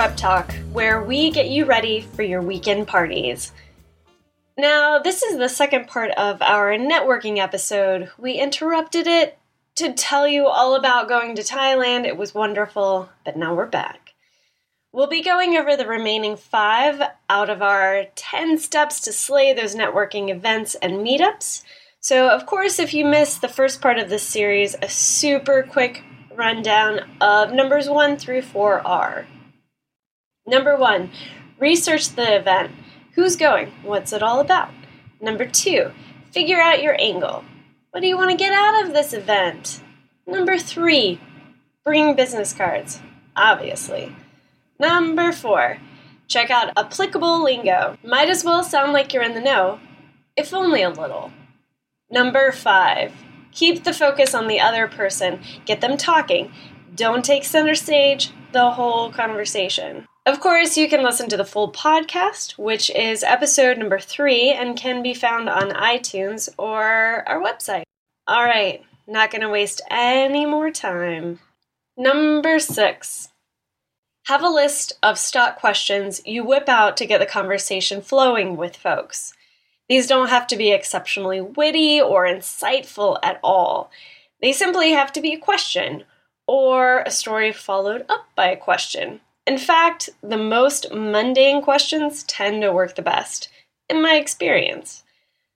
Prep Talk, where we get you ready for your weekend parties. Now, this is the second part of our networking episode. We interrupted it to tell you all about going to Thailand. It was wonderful, but now we're back. We'll be going over the remaining five out of our 10 steps to slay those networking events and meetups. So, of course, if you missed the first part of this series, a super quick rundown of numbers one through four are Number one, research the event. Who's going? What's it all about? Number two, figure out your angle. What do you want to get out of this event? Number three, bring business cards, obviously. Number four, check out applicable lingo. Might as well sound like you're in the know, if only a little. Number five, keep the focus on the other person, get them talking. Don't take center stage the whole conversation. Of course, you can listen to the full podcast, which is episode number three and can be found on iTunes or our website. All right, not going to waste any more time. Number six. Have a list of stock questions you whip out to get the conversation flowing with folks. These don't have to be exceptionally witty or insightful at all. They simply have to be a question or a story followed up by a question. In fact, the most mundane questions tend to work the best, in my experience.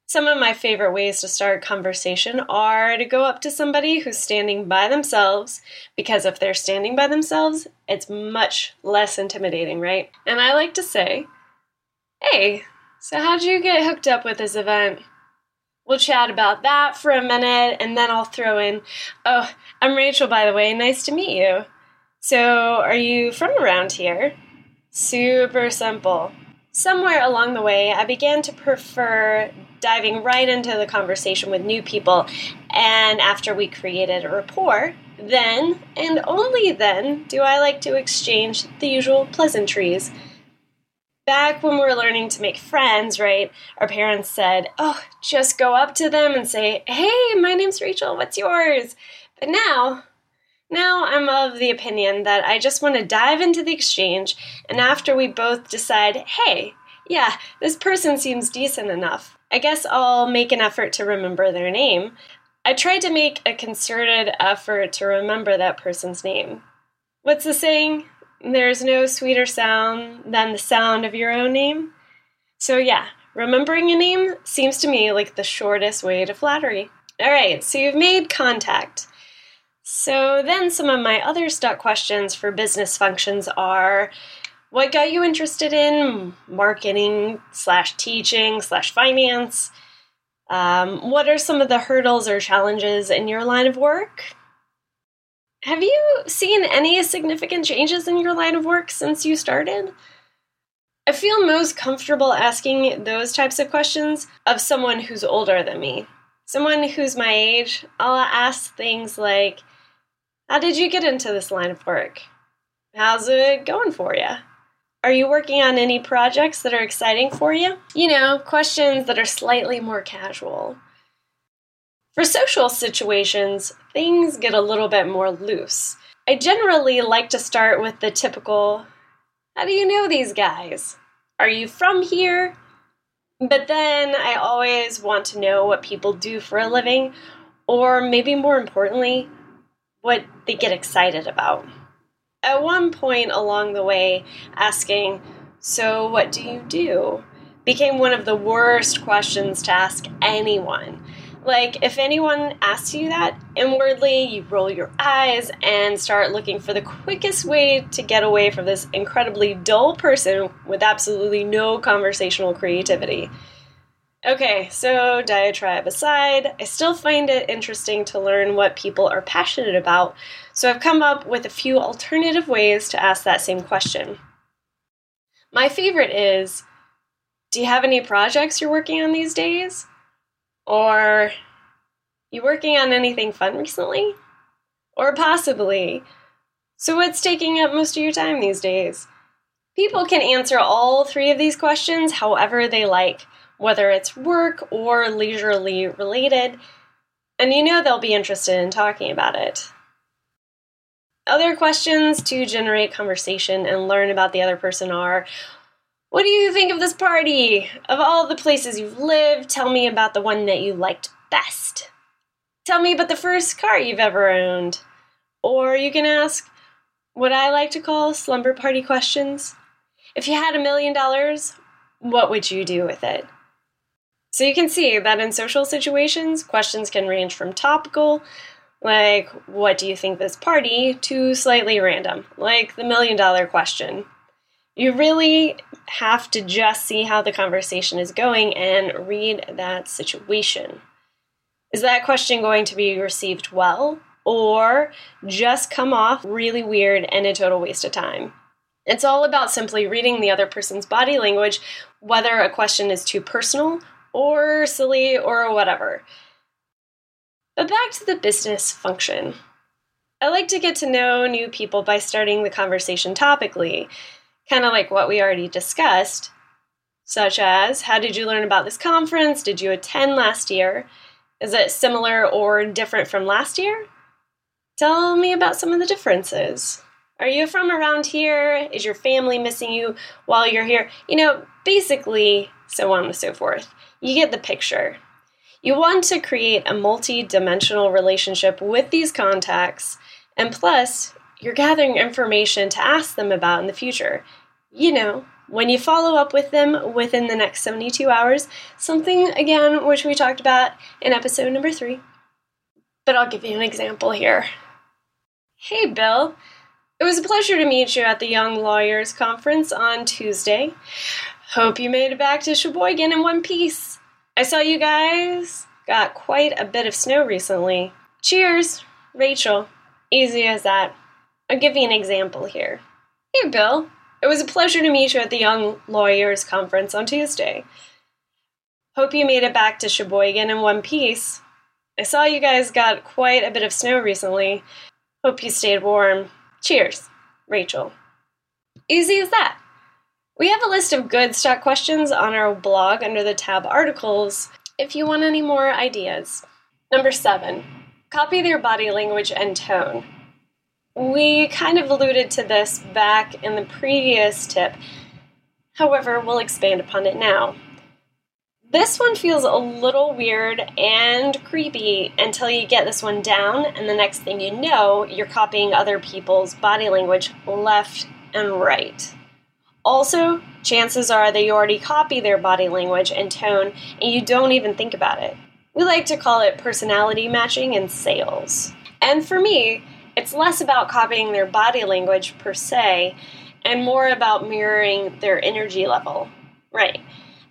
Some of my favorite ways to start conversation are to go up to somebody who's standing by themselves, because if they're standing by themselves, it's much less intimidating, right? And I like to say, Hey, so how'd you get hooked up with this event? We'll chat about that for a minute, and then I'll throw in, Oh, I'm Rachel, by the way. Nice to meet you. So, are you from around here? Super simple. Somewhere along the way, I began to prefer diving right into the conversation with new people, and after we created a rapport, then and only then do I like to exchange the usual pleasantries. Back when we were learning to make friends, right, our parents said, Oh, just go up to them and say, Hey, my name's Rachel, what's yours? But now, now I'm of the opinion that I just want to dive into the exchange, and after we both decide, hey, yeah, this person seems decent enough, I guess I'll make an effort to remember their name. I tried to make a concerted effort to remember that person's name. What's the saying? There's no sweeter sound than the sound of your own name. So, yeah, remembering a name seems to me like the shortest way to flattery. All right, so you've made contact. So then some of my other stuck questions for business functions are what got you interested in marketing slash teaching slash finance? Um, what are some of the hurdles or challenges in your line of work? Have you seen any significant changes in your line of work since you started? I feel most comfortable asking those types of questions of someone who's older than me. Someone who's my age, I'll ask things like, how did you get into this line of work? How's it going for you? Are you working on any projects that are exciting for you? You know, questions that are slightly more casual. For social situations, things get a little bit more loose. I generally like to start with the typical How do you know these guys? Are you from here? But then I always want to know what people do for a living, or maybe more importantly, what they get excited about. At one point along the way, asking, So, what do you do? became one of the worst questions to ask anyone. Like, if anyone asks you that, inwardly you roll your eyes and start looking for the quickest way to get away from this incredibly dull person with absolutely no conversational creativity. Okay, so diatribe aside, I still find it interesting to learn what people are passionate about, so I've come up with a few alternative ways to ask that same question. My favorite is Do you have any projects you're working on these days? Or you working on anything fun recently? Or possibly, so what's taking up most of your time these days? People can answer all three of these questions however they like whether it's work or leisurely related, and you know they'll be interested in talking about it. Other questions to generate conversation and learn about the other person are What do you think of this party? Of all the places you've lived, tell me about the one that you liked best. Tell me about the first car you've ever owned. Or you can ask what I like to call slumber party questions. If you had a million dollars, what would you do with it? So you can see that in social situations, questions can range from topical, like, what do you think this party, to slightly random, like the million dollar question. You really have to just see how the conversation is going and read that situation. Is that question going to be received well or just come off really weird and a total waste of time? It's all about simply reading the other person's body language, whether a question is too personal or silly or whatever. But back to the business function. I like to get to know new people by starting the conversation topically, kind of like what we already discussed, such as How did you learn about this conference? Did you attend last year? Is it similar or different from last year? Tell me about some of the differences. Are you from around here? Is your family missing you while you're here? You know, basically, so on and so forth. You get the picture. You want to create a multi dimensional relationship with these contacts, and plus, you're gathering information to ask them about in the future. You know, when you follow up with them within the next 72 hours, something again which we talked about in episode number three. But I'll give you an example here. Hey, Bill. It was a pleasure to meet you at the Young Lawyers Conference on Tuesday. Hope you made it back to Sheboygan in one piece. I saw you guys got quite a bit of snow recently. Cheers, Rachel. Easy as that. I'll give you an example here. Hey, Bill. It was a pleasure to meet you at the Young Lawyers Conference on Tuesday. Hope you made it back to Sheboygan in one piece. I saw you guys got quite a bit of snow recently. Hope you stayed warm. Cheers, Rachel. Easy as that. We have a list of good stock questions on our blog under the tab Articles if you want any more ideas. Number seven, copy their body language and tone. We kind of alluded to this back in the previous tip. However, we'll expand upon it now. This one feels a little weird and creepy until you get this one down, and the next thing you know, you're copying other people's body language left and right. Also, chances are that you already copy their body language and tone and you don't even think about it. We like to call it personality matching in sales. And for me, it's less about copying their body language per se and more about mirroring their energy level. Right.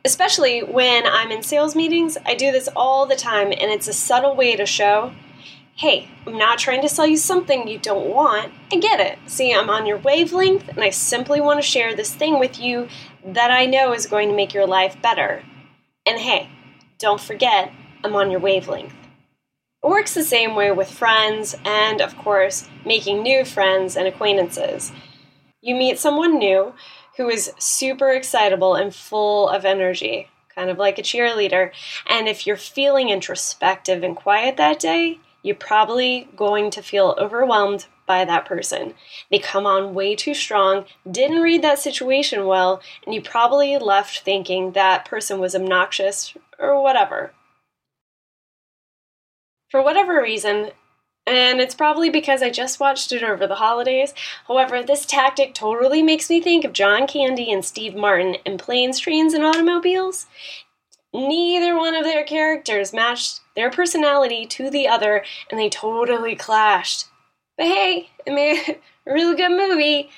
Especially when I'm in sales meetings, I do this all the time, and it's a subtle way to show hey, I'm not trying to sell you something you don't want. I get it. See, I'm on your wavelength, and I simply want to share this thing with you that I know is going to make your life better. And hey, don't forget, I'm on your wavelength. It works the same way with friends and, of course, making new friends and acquaintances. You meet someone new who is super excitable and full of energy, kind of like a cheerleader. And if you're feeling introspective and quiet that day, you're probably going to feel overwhelmed by that person. They come on way too strong, didn't read that situation well, and you probably left thinking that person was obnoxious or whatever for whatever reason, and it's probably because I just watched it over the holidays. However, this tactic totally makes me think of John Candy and Steve Martin in Planes, Trains, and Automobiles. Neither one of their characters matched their personality to the other, and they totally clashed. But hey, it made a really good movie,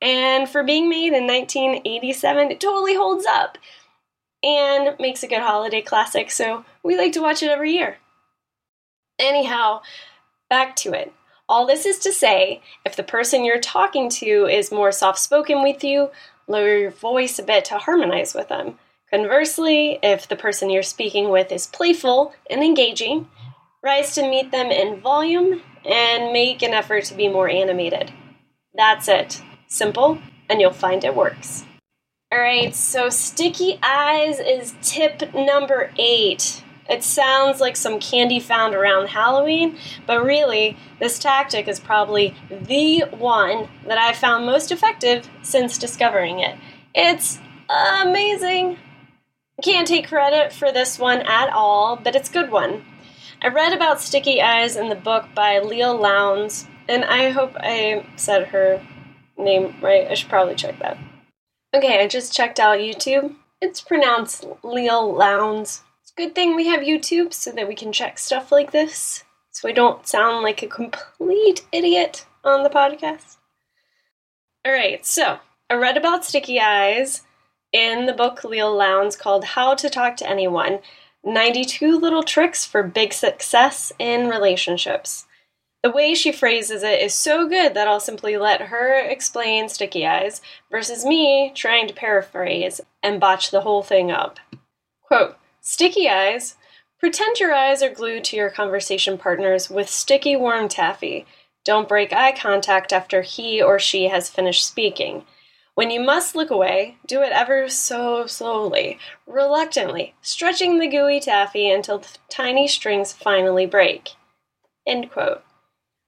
and for being made in 1987, it totally holds up and makes a good holiday classic, so we like to watch it every year. Anyhow, back to it. All this is to say, if the person you're talking to is more soft spoken with you, lower your voice a bit to harmonize with them. Conversely, if the person you're speaking with is playful and engaging, rise to meet them in volume and make an effort to be more animated. That's it. Simple, and you'll find it works. Alright, so sticky eyes is tip number eight. It sounds like some candy found around Halloween, but really, this tactic is probably the one that I've found most effective since discovering it. It's amazing. I can't take credit for this one at all, but it's a good one. I read about sticky eyes in the book by Leil Lowndes, and I hope I said her name right. I should probably check that. Okay, I just checked out YouTube. It's pronounced Leil Lowndes. It's a good thing we have YouTube so that we can check stuff like this, so I don't sound like a complete idiot on the podcast. Alright, so I read about sticky eyes in the book Leil Lowndes called How to Talk to Anyone 92 Little Tricks for Big Success in Relationships. The way she phrases it is so good that I'll simply let her explain sticky eyes versus me trying to paraphrase and botch the whole thing up. Quote Sticky eyes. Pretend your eyes are glued to your conversation partners with sticky warm taffy. Don't break eye contact after he or she has finished speaking. When you must look away, do it ever so slowly, reluctantly, stretching the gooey taffy until the tiny strings finally break. End quote.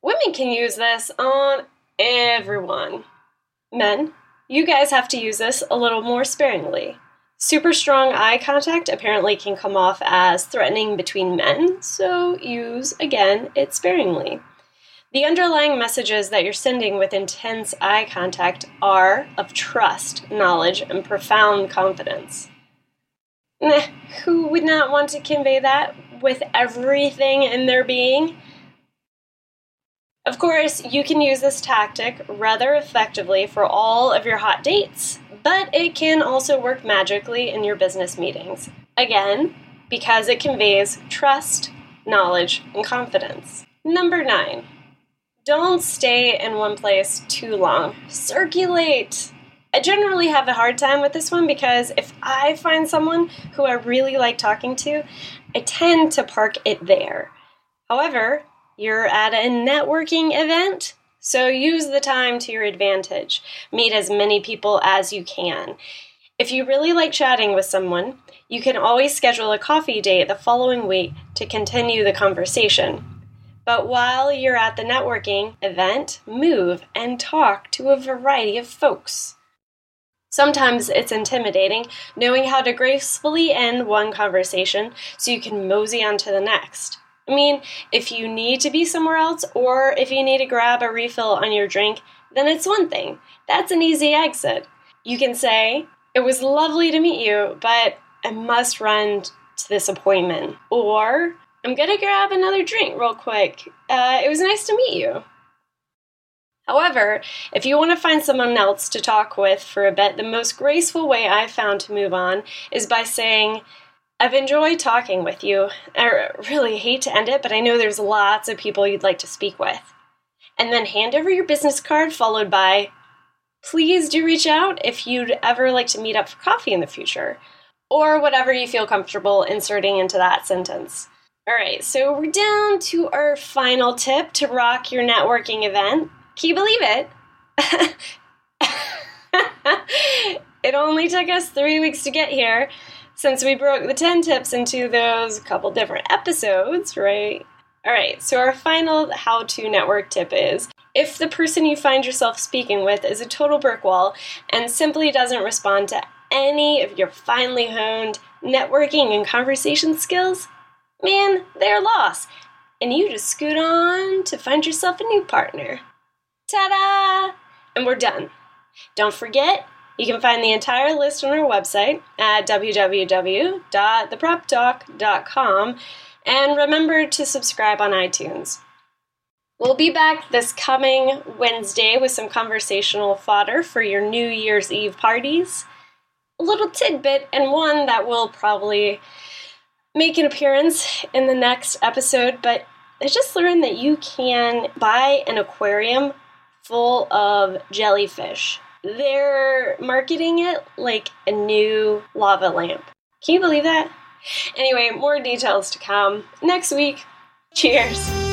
Women can use this on everyone. Men, you guys have to use this a little more sparingly. Super strong eye contact apparently can come off as threatening between men, so use again it sparingly. The underlying messages that you're sending with intense eye contact are of trust, knowledge, and profound confidence. Nah, who would not want to convey that with everything in their being? Of course, you can use this tactic rather effectively for all of your hot dates, but it can also work magically in your business meetings. Again, because it conveys trust, knowledge, and confidence. Number nine, don't stay in one place too long. Circulate! I generally have a hard time with this one because if I find someone who I really like talking to, I tend to park it there. However, you're at a networking event, so use the time to your advantage. Meet as many people as you can. If you really like chatting with someone, you can always schedule a coffee date the following week to continue the conversation. But while you're at the networking event, move and talk to a variety of folks. Sometimes it's intimidating knowing how to gracefully end one conversation so you can mosey on to the next. I mean, if you need to be somewhere else or if you need to grab a refill on your drink, then it's one thing. That's an easy exit. You can say, It was lovely to meet you, but I must run to this appointment. Or, I'm gonna grab another drink real quick. Uh, it was nice to meet you. However, if you want to find someone else to talk with for a bit, the most graceful way I've found to move on is by saying, I've enjoyed talking with you. I really hate to end it, but I know there's lots of people you'd like to speak with. And then hand over your business card, followed by, please do reach out if you'd ever like to meet up for coffee in the future, or whatever you feel comfortable inserting into that sentence. All right, so we're down to our final tip to rock your networking event. Can you believe it? it only took us three weeks to get here since we broke the 10 tips into those couple different episodes, right? All right, so our final how to network tip is if the person you find yourself speaking with is a total brick wall and simply doesn't respond to any of your finely honed networking and conversation skills, man, they're lost. And you just scoot on to find yourself a new partner. Ta da! And we're done. Don't forget, you can find the entire list on our website at www.thepreptalk.com and remember to subscribe on iTunes. We'll be back this coming Wednesday with some conversational fodder for your New Year's Eve parties. A little tidbit, and one that will probably make an appearance in the next episode, but I just learned that you can buy an aquarium full of jellyfish they're marketing it like a new lava lamp. Can you believe that? Anyway, more details to come next week. Cheers.